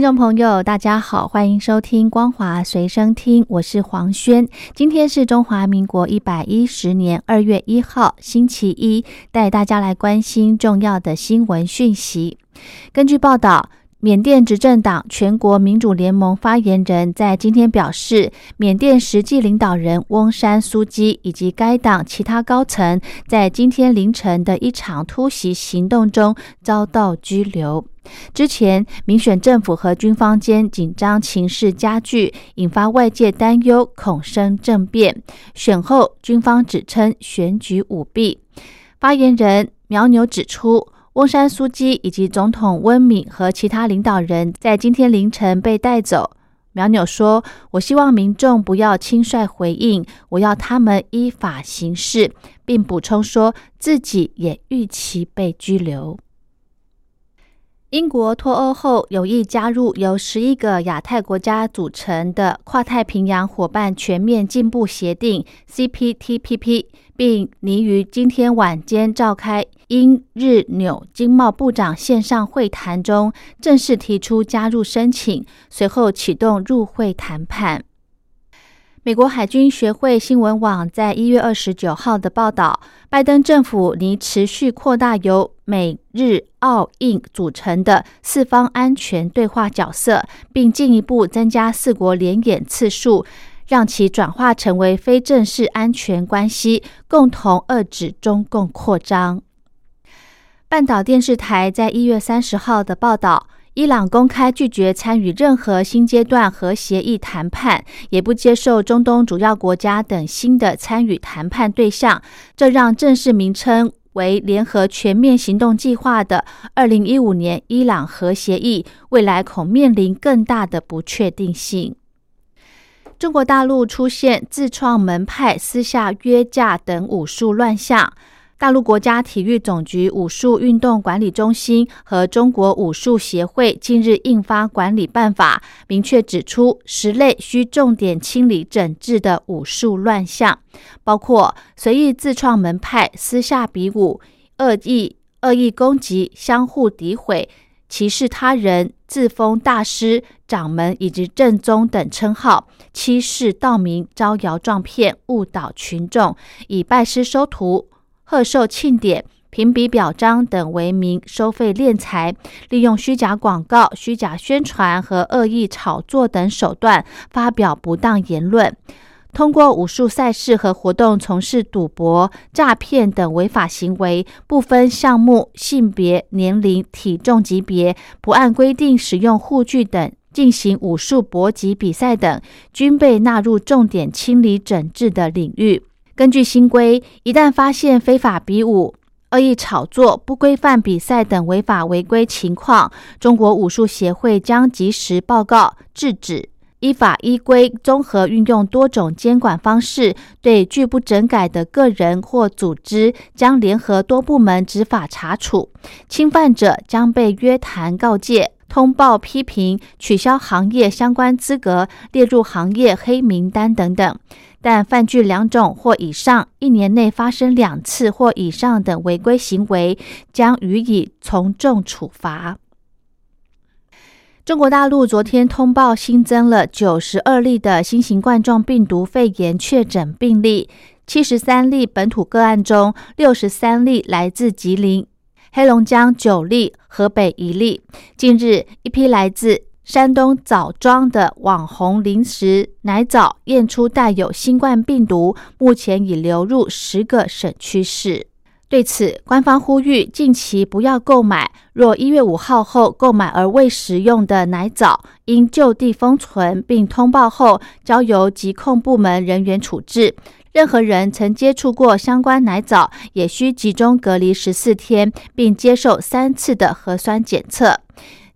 听众朋友，大家好，欢迎收听光华随身听，我是黄轩。今天是中华民国一百一十年二月一号，星期一，带大家来关心重要的新闻讯息。根据报道。缅甸执政党全国民主联盟发言人，在今天表示，缅甸实际领导人翁山苏基以及该党其他高层，在今天凌晨的一场突袭行动中遭到拘留。之前，民选政府和军方间紧张情势加剧，引发外界担忧，恐生政变。选后，军方指称选举舞弊。发言人苗牛指出。翁山书记以及总统温敏和其他领导人在今天凌晨被带走。苗纽说：“我希望民众不要轻率回应，我要他们依法行事，并补充说自己也预期被拘留。”英国脱欧后有意加入由十一个亚太国家组成的跨太平洋伙伴全面进步协定 （CPTPP），并拟于今天晚间召开英日纽经贸部长线上会谈中正式提出加入申请，随后启动入会谈判。美国海军学会新闻网在一月二十九号的报道，拜登政府拟持续扩大由美日澳印组成的四方安全对话角色，并进一步增加四国联演次数，让其转化成为非正式安全关系，共同遏制中共扩张。半岛电视台在一月三十号的报道。伊朗公开拒绝参与任何新阶段核协议谈判，也不接受中东主要国家等新的参与谈判对象。这让正式名称为“联合全面行动计划”的二零一五年伊朗核协议，未来恐面临更大的不确定性。中国大陆出现自创门派、私下约架等武术乱象。大陆国家体育总局武术运动管理中心和中国武术协会近日印发管理办法，明确指出十类需重点清理整治的武术乱象，包括随意自创门派、私下比武、恶意恶意攻击、相互诋毁、歧视他人、自封大师、掌门以及正宗等称号、欺世盗名、招摇撞骗、误导群众，以拜师收徒。贺寿庆典、评比表彰等为名收费敛财，利用虚假广告、虚假宣传和恶意炒作等手段发表不当言论，通过武术赛事和活动从事赌博、诈骗等违法行为，不分项目、性别、年龄、体重级别，不按规定使用护具等进行武术搏击比赛等，均被纳入重点清理整治的领域。根据新规，一旦发现非法比武、恶意炒作、不规范比赛等违法违规情况，中国武术协会将及时报告制止，依法依规综合运用多种监管方式，对拒不整改的个人或组织，将联合多部门执法查处，侵犯者将被约谈告诫、通报批评、取消行业相关资格、列入行业黑名单等等。但犯具两种或以上，一年内发生两次或以上等违规行为，将予以从重处罚。中国大陆昨天通报新增了九十二例的新型冠状病毒肺炎确诊病例，七十三例本土个案中，六十三例来自吉林、黑龙江九例，河北一例。近日，一批来自山东枣庄的网红零食奶枣验出带有新冠病毒，目前已流入十个省区市。对此，官方呼吁近期不要购买。若一月五号后购买而未食用的奶枣，应就地封存，并通报后交由疾控部门人员处置。任何人曾接触过相关奶枣，也需集中隔离十四天，并接受三次的核酸检测。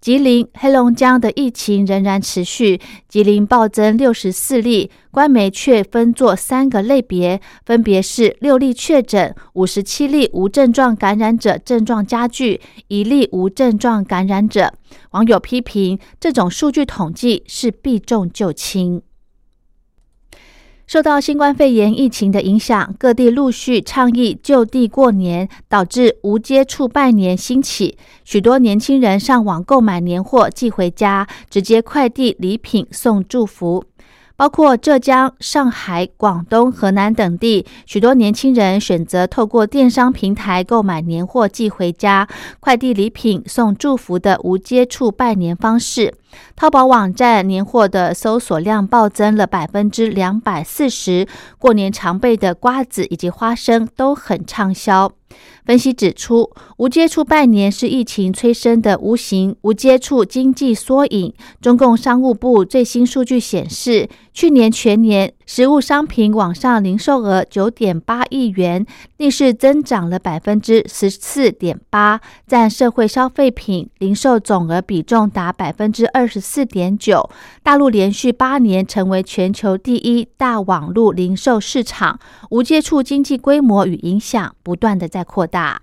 吉林、黑龙江的疫情仍然持续，吉林暴增六十四例，官媒却分作三个类别，分别是六例确诊、五十七例无症状感染者症状加剧、一例无症状感染者。网友批评这种数据统计是避重就轻。受到新冠肺炎疫情的影响，各地陆续倡议就地过年，导致无接触拜年兴起。许多年轻人上网购买年货寄回家，直接快递礼品送祝福。包括浙江、上海、广东、河南等地，许多年轻人选择透过电商平台购买年货寄回家，快递礼品送祝福的无接触拜年方式。淘宝网站年货的搜索量暴增了百分之两百四十，过年常备的瓜子以及花生都很畅销。分析指出，无接触拜年是疫情催生的无形无接触经济缩影。中共商务部最新数据显示，去年全年实物商品网上零售额九点八亿元，逆势增长了百分之十四点八，占社会消费品零售总额比重达百分之二十四点九。大陆连续八年成为全球第一大网络零售市场，无接触经济规模与影响不断的在扩大。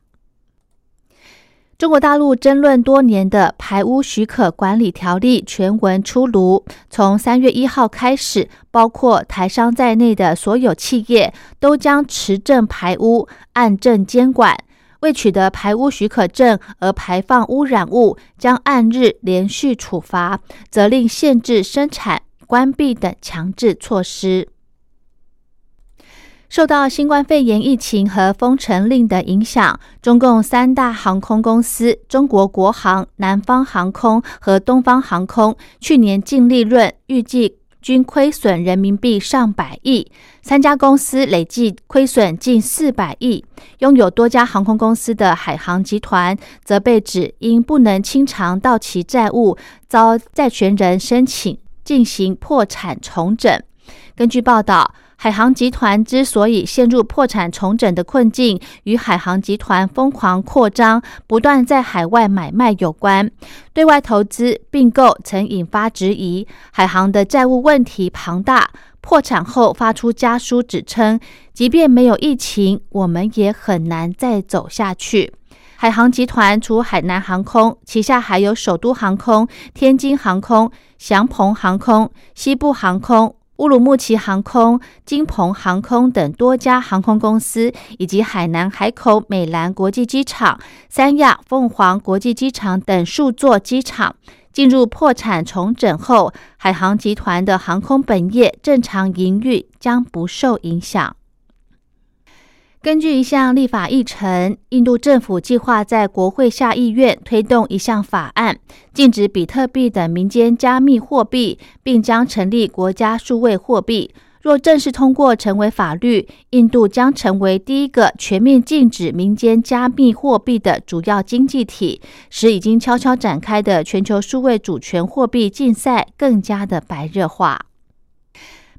中国大陆争论多年的排污许可管理条例全文出炉，从三月一号开始，包括台商在内的所有企业都将持证排污，按证监管。未取得排污许可证而排放污染物，将按日连续处罚，责令限制生产、关闭等强制措施。受到新冠肺炎疫情和封城令的影响，中共三大航空公司中国国航、南方航空和东方航空去年净利润预计均亏损人民币上百亿，三家公司累计亏损近四百亿。拥有多家航空公司的海航集团则被指因不能清偿到期债务，遭债权人申请进行破产重整。根据报道。海航集团之所以陷入破产重整的困境，与海航集团疯狂扩张、不断在海外买卖有关。对外投资并购曾引发质疑，海航的债务问题庞大。破产后发出家书，指称即便没有疫情，我们也很难再走下去。海航集团除海南航空，旗下还有首都航空、天津航空、祥鹏航空、西部航空。乌鲁木齐航空、金鹏航空等多家航空公司，以及海南海口美兰国际机场、三亚凤凰国际机场等数座机场进入破产重整后，海航集团的航空本业正常营运将不受影响。根据一项立法议程，印度政府计划在国会下议院推动一项法案，禁止比特币等民间加密货币，并将成立国家数位货币。若正式通过成为法律，印度将成为第一个全面禁止民间加密货币的主要经济体，使已经悄悄展开的全球数位主权货币竞赛更加的白热化。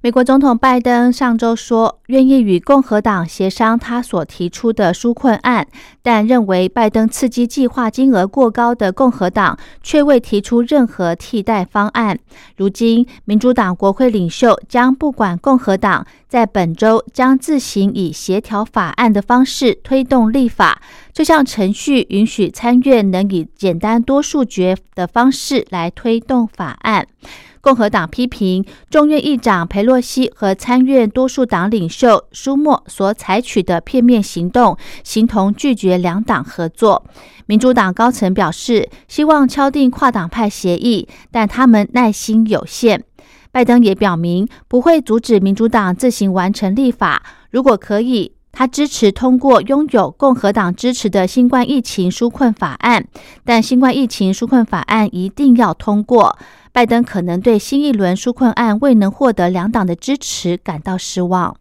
美国总统拜登上周说，愿意与共和党协商他所提出的纾困案，但认为拜登刺激计划金额过高的共和党却未提出任何替代方案。如今，民主党国会领袖将不管共和党在本周将自行以协调法案的方式推动立法，这项程序允许参院能以简单多数决的方式来推动法案。共和党批评众院议长佩洛西和参院多数党领袖舒默所采取的片面行动，形同拒绝两党合作。民主党高层表示，希望敲定跨党派协议，但他们耐心有限。拜登也表明不会阻止民主党自行完成立法，如果可以，他支持通过拥有共和党支持的新冠疫情纾困法案。但新冠疫情纾困法案一定要通过。拜登可能对新一轮纾困案未能获得两党的支持感到失望。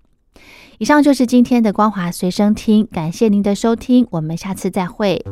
以上就是今天的光华随身听，感谢您的收听，我们下次再会。